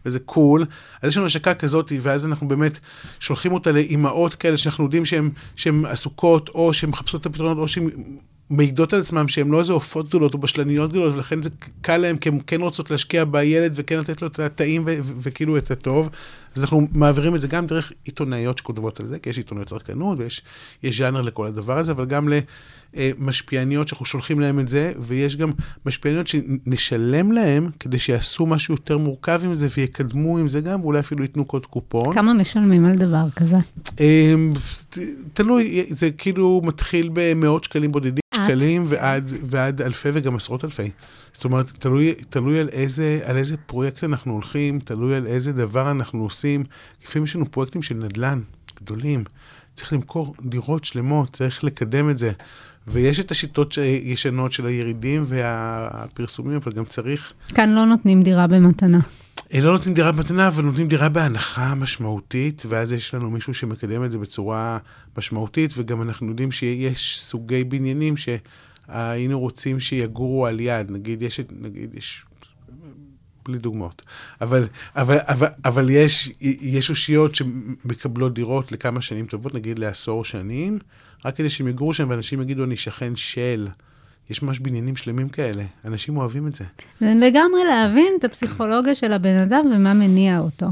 E: וזה קול. אז יש לנו השקה כזאת, ואז אנחנו באמת שולחים אותה לאימהות כאלה שאנחנו יודעים שהן עסוקות, או שהן מחפשות את הפתרונות, או שהן מעידות על עצמם שהן לא איזה עופות גדולות או בשלניות גדולות, ולכן זה קל להם, כי הן כן רוצות להשקיע בילד וכן לתת לו את הטעים וכאילו את הטוב. אז אנחנו מעבירים את זה גם דרך עיתונאיות שכותבות על זה, כי יש עיתונאיות צרכנות ויש יש ז'אנר לכל הדבר הזה, אבל גם למשפיעניות שאנחנו שולחים להם את זה, ויש גם משפיעניות שנשלם להם כדי שיעשו משהו יותר מורכב עם זה ויקדמו עם זה גם, ואולי אפילו ייתנו קוד קופון.
D: כמה משלמים על דבר כזה?
E: אמ, תלוי, זה כאילו מתחיל במאות שקלים בודדים? שקלים ועד, ועד אלפי וגם עשרות אלפי. זאת אומרת, תלוי, תלוי על, איזה, על איזה פרויקט אנחנו הולכים, תלוי על איזה דבר אנחנו עושים. לפעמים יש לנו פרויקטים של נדל"ן גדולים, צריך למכור דירות שלמות, צריך לקדם את זה. ויש את השיטות הישנות של הירידים והפרסומים, אבל גם צריך
D: כאן לא נותנים דירה במתנה.
E: אה, לא נותנים דירה במתנה, אבל נותנים דירה בהנחה משמעותית, ואז יש לנו מישהו שמקדם את זה בצורה משמעותית, וגם אנחנו יודעים שיש סוגי בניינים שהיינו רוצים שיגורו על יד. נגיד, יש, נגיד, יש... בלי דוגמאות. אבל, אבל, אבל, אבל יש, יש אושיות שמקבלות דירות לכמה שנים טובות, נגיד לעשור שנים, רק כדי שהם יגורו שם ואנשים יגידו, אני שכן של. יש ממש בניינים שלמים כאלה, אנשים אוהבים את זה.
D: זה לגמרי להבין את הפסיכולוגיה של הבן אדם ומה מניע אותו.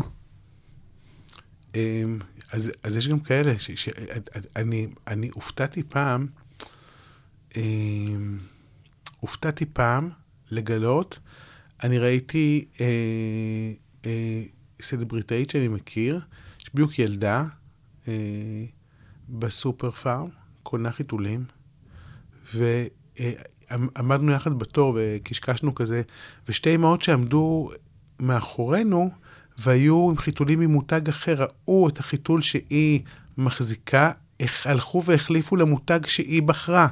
E: אמ, אז, אז יש גם כאלה, ש, ש, אני, אני הופתעתי פעם, אמ, הופתעתי פעם לגלות, אני ראיתי אה, אה, סלבריטאית שאני מכיר, יש בדיוק ילדה אה, בסופר פארם, קונה חיתולים, ועמדנו יחד בתור וקשקשנו כזה, ושתי אמהות שעמדו מאחורינו, והיו עם חיתולים ממותג אחר, ראו את החיתול שהיא מחזיקה, הלכו והחליפו למותג שהיא בחרה.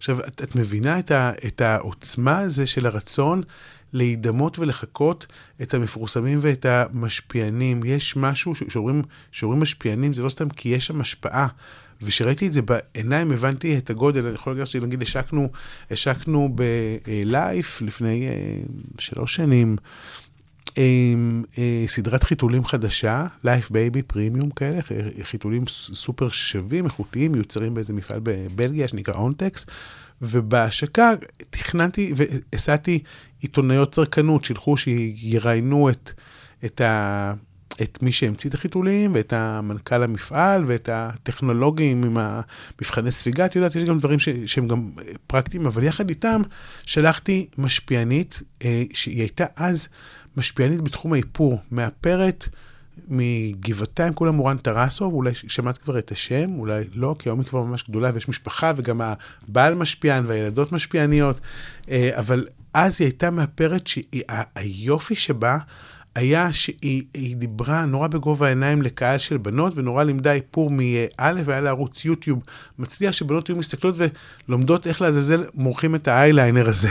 E: עכשיו, את, את מבינה את, ה, את העוצמה הזה של הרצון להידמות ולחקות את המפורסמים ואת המשפיענים. יש משהו, שאומרים, שאומרים משפיענים, זה לא סתם כי יש שם השפעה. וכשראיתי את זה בעיניים, הבנתי את הגודל. אני יכול להגיד שנגיד השקנו, השקנו בלייף לפני אה, שלוש שנים. אה, סדרת חיתולים חדשה, Life Baby פרימיום כאלה, חיתולים סופר שווים, איכותיים, מיוצרים באיזה מפעל בבלגיה שנקרא אונטקס, ובהשקה תכננתי והסעתי עיתונאיות צרכנות, שילכו שיראיינו את, את, את מי שהמציא את החיתולים, ואת המנכ"ל המפעל, ואת הטכנולוגים עם המבחני ספיגה, את יודעת, יש גם דברים ש, שהם גם פרקטיים, אבל יחד איתם שלחתי משפיענית, אה, שהיא הייתה אז משפיענית בתחום האיפור, מאפרת מגבעתיים, כולם מורן טרסוב, אולי שמעת כבר את השם, אולי לא, כי היום היא כבר ממש גדולה ויש משפחה, וגם הבעל משפיען והילדות משפיעניות, אה, אבל אז היא הייתה מאפרת שהיופי שבה היה שהיא היא דיברה נורא בגובה העיניים לקהל של בנות, ונורא לימדה איפור מא' והיה לה ערוץ יוטיוב מצליח, שבנות היו מסתכלות ולומדות איך לעזאזל מורחים את האייליינר הזה.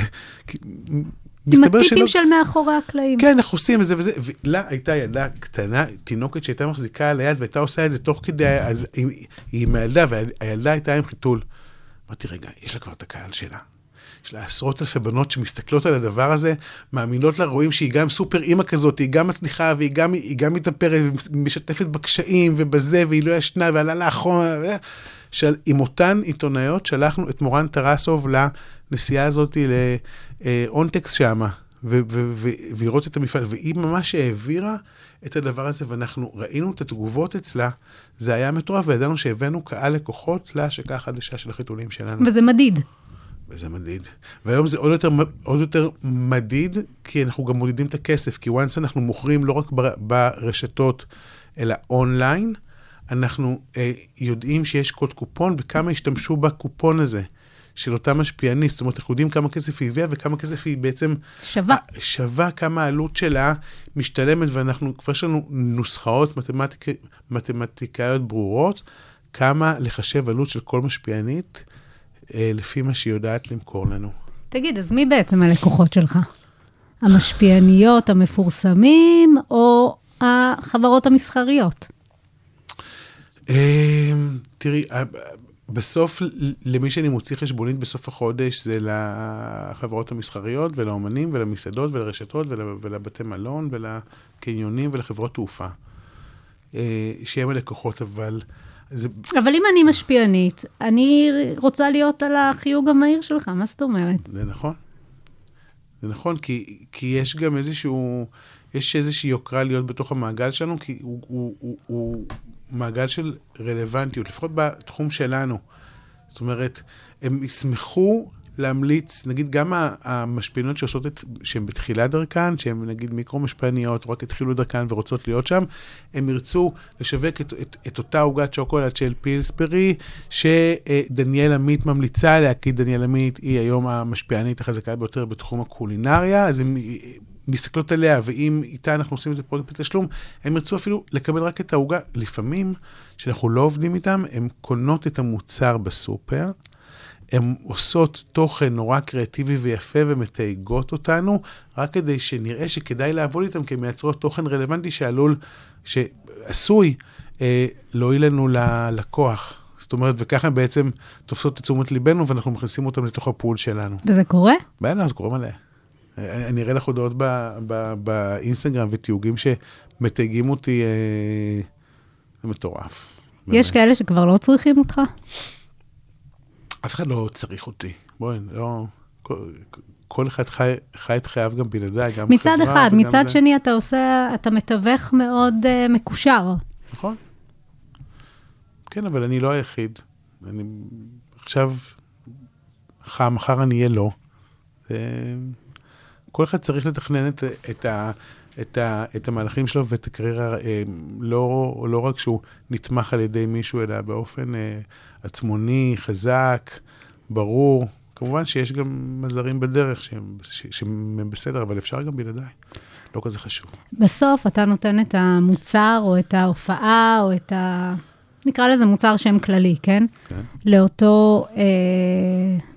D: עם הטיפים
E: שלא-
D: של מאחורי הקלעים.
E: כן, אנחנו עושים וזה וזה, ולה הייתה ילדה קטנה, תינוקת שהייתה מחזיקה על היד והייתה עושה את זה תוך כדי, אז היא, היא עם הילדה, והילדה הייתה עם חיתול. אמרתי, רגע, יש לה כבר את הקהל שלה. יש לה עשרות אלפי בנות שמסתכלות על הדבר הזה, מאמינות לה, רואים שהיא גם סופר אימא כזאת, היא גם מצליחה והיא גם, גם מתאפרת, משתפת בקשיים ובזה, והיא לא ישנה ועלה. ו- של, עם אותן עיתונאיות שלחנו את מורן טרסוב לנסיעה הזאת לאונטקס שמה, ו- ו- ולראות את המפעל, והיא ממש העבירה את הדבר הזה, ואנחנו ראינו את התגובות אצלה, זה היה מטורף, וידענו שהבאנו קהל לקוחות להשקה החדשה של החיתולים שלנו.
D: וזה מדיד.
E: וזה מדיד. והיום זה עוד יותר, עוד יותר מדיד, כי אנחנו גם מודדים את הכסף, כי once אנחנו מוכרים לא רק בר- ברשתות, אלא אונליין, אנחנו אה, יודעים שיש קוד קופון וכמה השתמשו בקופון הזה. של אותה משפיענית, זאת אומרת, אנחנו יודעים כמה כסף היא הביאה וכמה כסף היא בעצם
D: שווה.
E: שווה, כמה העלות שלה משתלמת, ואנחנו, כבר יש לנו נוסחאות מתמטיק, מתמטיקאיות ברורות, כמה לחשב עלות של כל משפיענית, לפי מה שהיא יודעת למכור לנו.
D: תגיד, אז מי בעצם הלקוחות שלך? המשפיעניות המפורסמים או החברות המסחריות?
E: אה, תראי, אה, בסוף, למי שאני מוציא חשבונית בסוף החודש, זה לחברות המסחריות ולאומנים ולמסעדות ולרשתות ול, ולבתי מלון ולקניונים ולחברות תעופה. אה, שהם הלקוחות, אבל... זה...
D: אבל אם אני משפיענית, אני רוצה להיות על החיוג המהיר שלך, מה זאת אומרת?
E: זה נכון. זה נכון, כי, כי יש גם איזשהו, יש איזושהי יוקרה להיות בתוך המעגל שלנו, כי הוא, הוא, הוא, הוא מעגל של רלוונטיות, לפחות בתחום שלנו. זאת אומרת, הם ישמחו להמליץ, נגיד גם המשפיעניות שעושות את, שהן בתחילת דרכן, שהן נגיד מיקרו-משפיעניות, רק התחילו דרכן ורוצות להיות שם, הם ירצו לשווק את, את, את אותה עוגת שוקולד של פילסברי, שדניאל עמית ממליצה עליה, כי דניאל עמית היא היום המשפיענית החזקה ביותר בתחום הקולינריה, אז הם מסתכלות עליה, ואם איתה אנחנו עושים איזה פרויקט בתשלום, הם ירצו אפילו לקבל רק את העוגה. לפעמים, כשאנחנו לא עובדים איתם, הן קונות את המוצר בסופר, הן עושות תוכן נורא קריאטיבי ויפה ומתייגות אותנו, רק כדי שנראה שכדאי לעבוד איתם, כי הן מייצרות תוכן רלוונטי שעלול, שעשוי אה, להועיל לנו ללקוח. זאת אומרת, וככה הן בעצם תופסות את תשומת ליבנו, ואנחנו מכניסים אותם לתוך הפול שלנו.
D: וזה קורה?
E: בטח, זה קורה מלא. אני אראה לך הודעות באינסטגרם ותיוגים שמתייגים אותי, אה, זה מטורף.
D: יש כאלה שכבר לא צריכים אותך?
E: אף אחד לא צריך אותי. בואי, לא... כל אחד חי, חי את חייו גם בלעדיי, גם
D: מצד
E: חברה
D: אחד,
E: וגם
D: מצד
E: זה.
D: שני אתה עושה, אתה מתווך מאוד uh, מקושר.
E: נכון. כן, אבל אני לא היחיד. אני עכשיו, מחר, מחר אני אהיה לא. זה... כל אחד צריך לתכנן את, את, ה, את, ה, את המהלכים שלו ואת הקריירה, אה, לא, לא רק שהוא נתמך על ידי מישהו, אלא באופן אה, עצמוני, חזק, ברור. כמובן שיש גם מזרים בדרך שהם, שהם בסדר, אבל אפשר גם בלעדיי. לא כזה חשוב.
D: בסוף אתה נותן את המוצר, או את ההופעה, או את ה... נקרא לזה מוצר שם כללי, כן?
E: כן.
D: לאותו אה,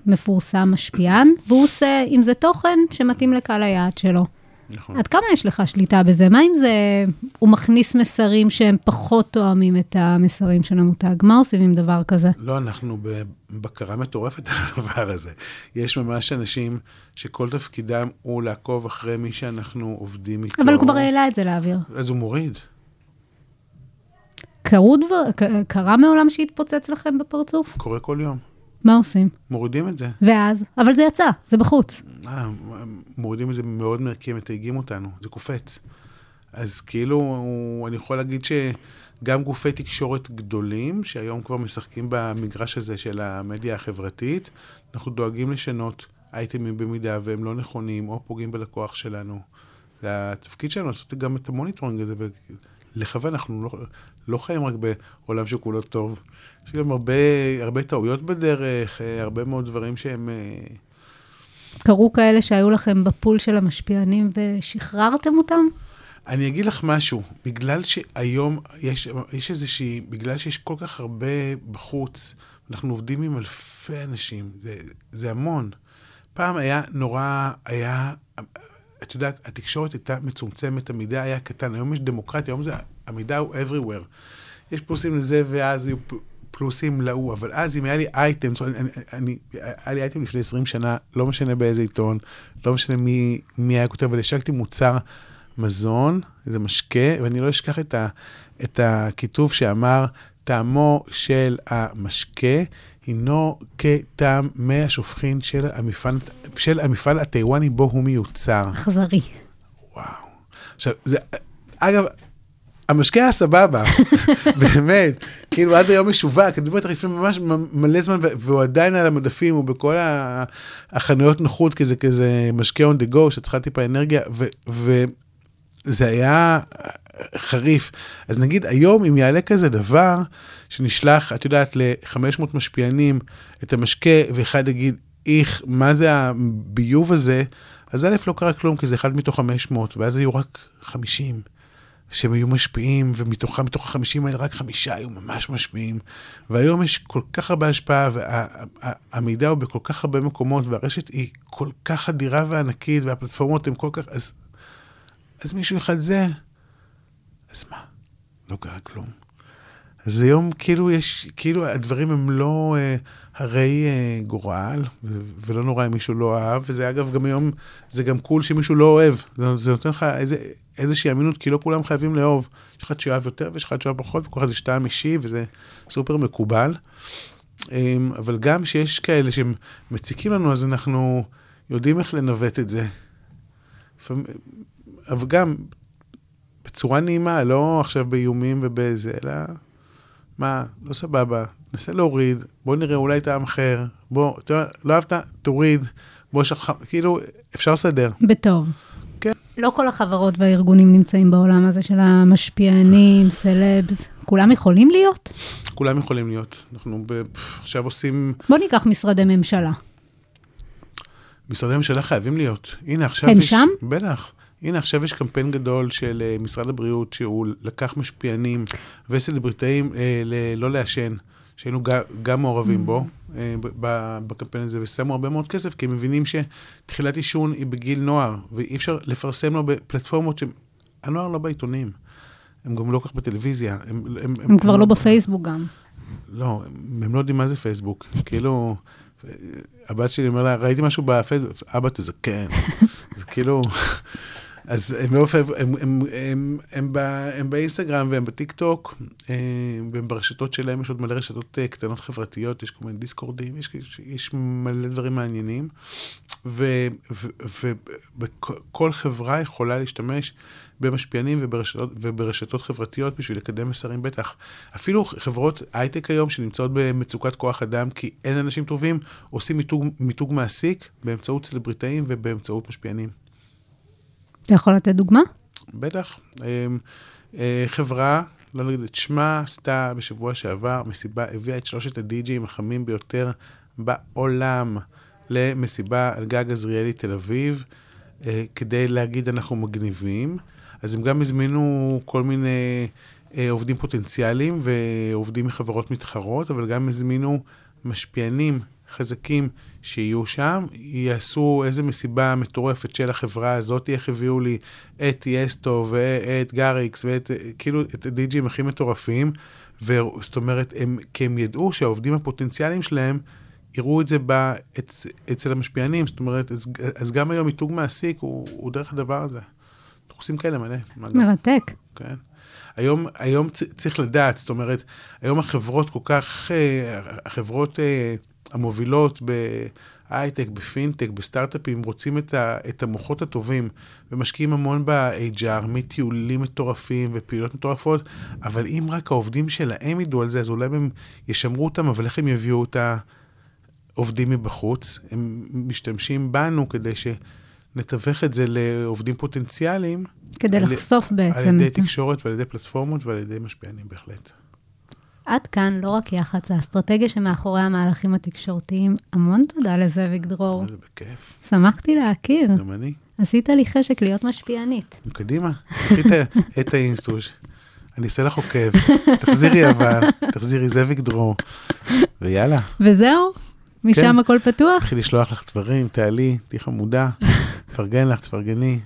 D: מפורסם משפיען, והוא עושה עם זה תוכן שמתאים לקהל היעד שלו.
E: נכון.
D: עד כמה יש לך שליטה בזה? מה אם זה, הוא מכניס מסרים שהם פחות תואמים את המסרים של המותג? מה עושים עם דבר כזה?
E: לא, אנחנו בבקרה מטורפת על הדבר הזה. יש ממש אנשים שכל תפקידם הוא לעקוב אחרי מי שאנחנו עובדים איתו.
D: אבל הוא כבר העלה את זה לאוויר.
E: אז הוא מוריד.
D: קרו דבר, קרה מעולם שהתפוצץ לכם בפרצוף?
E: קורה כל יום.
D: מה עושים?
E: מורידים את זה.
D: ואז? אבל זה יצא, זה בחוץ.
E: אה, מורידים את זה מאוד מרקים, מתייגים אותנו, זה קופץ. אז כאילו, אני יכול להגיד שגם גופי תקשורת גדולים, שהיום כבר משחקים במגרש הזה של המדיה החברתית, אנחנו דואגים לשנות אייטמים במידה והם לא נכונים, או פוגעים בלקוח שלנו. זה התפקיד שלנו לעשות גם את ה monitoring הזה, ולכוון, אנחנו לא, לא חיים רק בעולם שכולו טוב. יש גם הרבה, הרבה טעויות בדרך, אה, הרבה מאוד דברים שהם... אה,
D: קרו כאלה שהיו לכם בפול של המשפיענים ושחררתם אותם?
E: אני אגיד לך משהו, בגלל שהיום יש, יש איזושהי, בגלל שיש כל כך הרבה בחוץ, אנחנו עובדים עם אלפי אנשים, זה, זה המון. פעם היה נורא, היה, את יודעת, התקשורת הייתה מצומצמת, המידע היה קטן, היום יש דמוקרטיה, היום זה, המידע הוא everywhere. יש פלוסים לזה ואז יהיו פלוסים להוא, אבל אז אם היה לי אייטם, אני, אני, היה לי אייטם לפני 20 שנה, לא משנה באיזה עיתון, לא משנה מי, מי היה כותב, אבל השקתי מוצר מזון, איזה משקה, ואני לא אשכח את, ה, את הכיתוב שאמר, טעמו של המשקה הינו כטעם מי השופכין של המפעל, של המפעל הטיוואני בו הוא מיוצר.
D: אכזרי.
E: וואו. עכשיו, זה, אגב, המשקה היה סבבה, באמת, כאילו עד היום משווק, אני מדבר איתך לפני ממש מלא זמן, והוא עדיין על המדפים, הוא בכל החנויות נוחות, כזה כזה משקה on the go, שצריכה טיפה אנרגיה, זה היה חריף. אז נגיד היום אם יעלה כזה דבר, שנשלח, את יודעת, ל-500 משפיענים את המשקה, ואחד יגיד, איך, מה זה הביוב הזה, אז א', לא קרה כלום, כי זה אחד מתוך 500, ואז היו רק 50. שהם היו משפיעים, ומתוכם, מתוך החמישים האלה, רק חמישה היו ממש משפיעים. והיום יש כל כך הרבה השפעה, והמידע הוא בכל כך הרבה מקומות, והרשת היא כל כך אדירה וענקית, והפלטפורמות הן כל כך... אז, אז מישהו אחד זה, אז מה? לא קרה כלום. אז היום כאילו יש, כאילו הדברים הם לא אה, הרי אה, גורל, ו- ולא נורא אם מישהו לא אהב, וזה אגב גם היום, זה גם קול שמישהו לא אוהב, זה, זה נותן לך איזה, איזושהי אמינות, כי לא כולם חייבים לאהוב. יש אחד שאוהב יותר ויש אחד שאוהב פחות, וכל אחד יש טעם אישי, וזה סופר מקובל. אה, אבל גם שיש כאלה שהם מציקים לנו, אז אנחנו יודעים איך לנווט את זה. אבל גם בצורה נעימה, לא עכשיו באיומים ובזה, אלא... מה, לא סבבה, נסה להוריד, בוא נראה אולי טעם אחר, בוא, לא אהבת, תוריד, בוא, לך, כאילו, אפשר לסדר.
D: בטוב. לא כל החברות והארגונים נמצאים בעולם הזה של המשפיענים, סלבס. כולם יכולים להיות?
E: כולם יכולים להיות. אנחנו ב... עכשיו עושים...
D: בוא ניקח משרדי ממשלה.
E: משרדי ממשלה חייבים להיות. הנה, עכשיו
D: הם
E: יש...
D: שם?
E: בטח. הנה, עכשיו יש קמפיין גדול של uh, משרד הבריאות, שהוא לקח משפיענים וסלבריטאים uh, ל- לא לעשן, שהיינו גם מעורבים בו ב- בקמפיין הזה, ושמו הרבה מאוד כסף, כי הם מבינים שתחילת עישון היא בגיל נוער, ואי אפשר לפרסם לו בפלטפורמות שהנוער לא בעיתונים. הם גם לא כל כך בטלוויזיה. הם, הם,
D: הם כבר לא בפייסבוק גם.
E: לא, הם, הם לא יודעים מה זה פייסבוק. כאילו, הבת שלי אומר לה, ראיתי משהו בפייסבוק, אבא תזקן. זה כאילו, אז הם לא, הם, הם, הם, הם, הם, ב, הם באינסטגרם והם בטיק טוק, אה, והם ברשתות שלהם, יש עוד מלא רשתות אה, קטנות חברתיות, יש כל מיני דיסקורדים, יש, יש, יש מלא דברים מעניינים, וכל חברה יכולה להשתמש במשפיענים וברשתות, וברשתות חברתיות בשביל לקדם מסרים בטח. אפילו חברות הייטק היום שנמצאות במצוקת כוח אדם כי אין אנשים טובים, עושים מיתוג, מיתוג מעסיק באמצעות סלבריטאים ובאמצעות משפיענים.
D: אתה יכול לתת דוגמה?
E: בטח. אה, חברה, לא נגיד את שמה, עשתה בשבוע שעבר מסיבה, הביאה את שלושת הדי-ג'ים החמים ביותר בעולם למסיבה על גג עזריאלי תל אביב, אה, כדי להגיד אנחנו מגניבים. אז הם גם הזמינו כל מיני אה, עובדים פוטנציאליים ועובדים מחברות מתחרות, אבל גם הזמינו משפיענים חזקים שיהיו שם, יעשו איזה מסיבה מטורפת של החברה הזאת, איך הביאו לי את טיאסטו ואת גאריקס ואת, כאילו, את הדי-ג'ים הכי מטורפים, וזאת אומרת, הם, כי הם ידעו שהעובדים הפוטנציאליים שלהם יראו את זה ב, אצ, אצל המשפיענים, זאת אומרת, אז, אז גם היום מיתוג מעסיק הוא, הוא דרך הדבר הזה. אנחנו עושים כאלה מלא.
D: מרתק.
E: כן. היום, היום צריך לדעת, זאת אומרת, היום החברות כל כך, אה, החברות אה, המובילות בהייטק, בפינטק, בסטארט-אפים, רוצים את, ה, את המוחות הטובים, ומשקיעים המון ב-HR, מטיולים מטורפים ופעילות מטורפות, אבל אם רק העובדים שלהם ידעו על זה, אז אולי הם ישמרו אותם, אבל איך הם יביאו את העובדים מבחוץ? הם משתמשים בנו כדי ש... נתווך את זה לעובדים פוטנציאליים.
D: כדי לחשוף
E: על,
D: בעצם.
E: על ידי תקשורת ועל ידי פלטפורמות ועל ידי משפיענים בהחלט.
D: עד כאן לא רק יח"צ, האסטרטגיה שמאחורי המהלכים התקשורתיים. המון תודה לזאביק דרור.
E: זה בכיף.
D: שמחתי להכיר.
E: גם אני.
D: עשית לי חשק להיות משפיענית.
E: קדימה, קחי את האינסטוש. אני אעשה לך עוקב, תחזירי אבל, תחזירי זאביק דרור, ויאללה.
D: וזהו? משם
E: כן.
D: הכל פתוח?
E: תתחיל לשלוח לך דברים, תעלי, תהיי חמודה, תפרגן לך, תפרגני,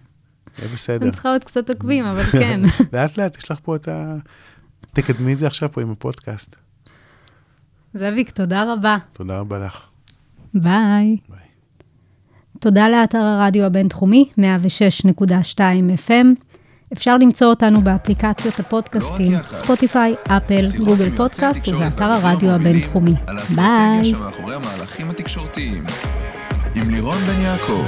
E: יהיה בסדר.
D: אני צריכה עוד קצת עוקבים, אבל כן.
E: לאט לאט, יש לך פה את ה... תקדמי את זה עכשיו פה עם הפודקאסט.
D: זאביק, תודה רבה.
E: תודה רבה לך.
D: ביי.
E: ביי.
D: תודה לאתר הרדיו הבינתחומי, 106.2 FM. אפשר למצוא אותנו באפליקציות הפודקאסטים,
C: לא רק יח"צ.
D: ספוטיפיי, אפל, גוגל פודקאסט ובאתר הרדיו הבינתחומי.
C: על האסטרטגיה,
D: ביי.
C: שמאחורי המהלכים התקשורתיים. עם לירון בן יעקב.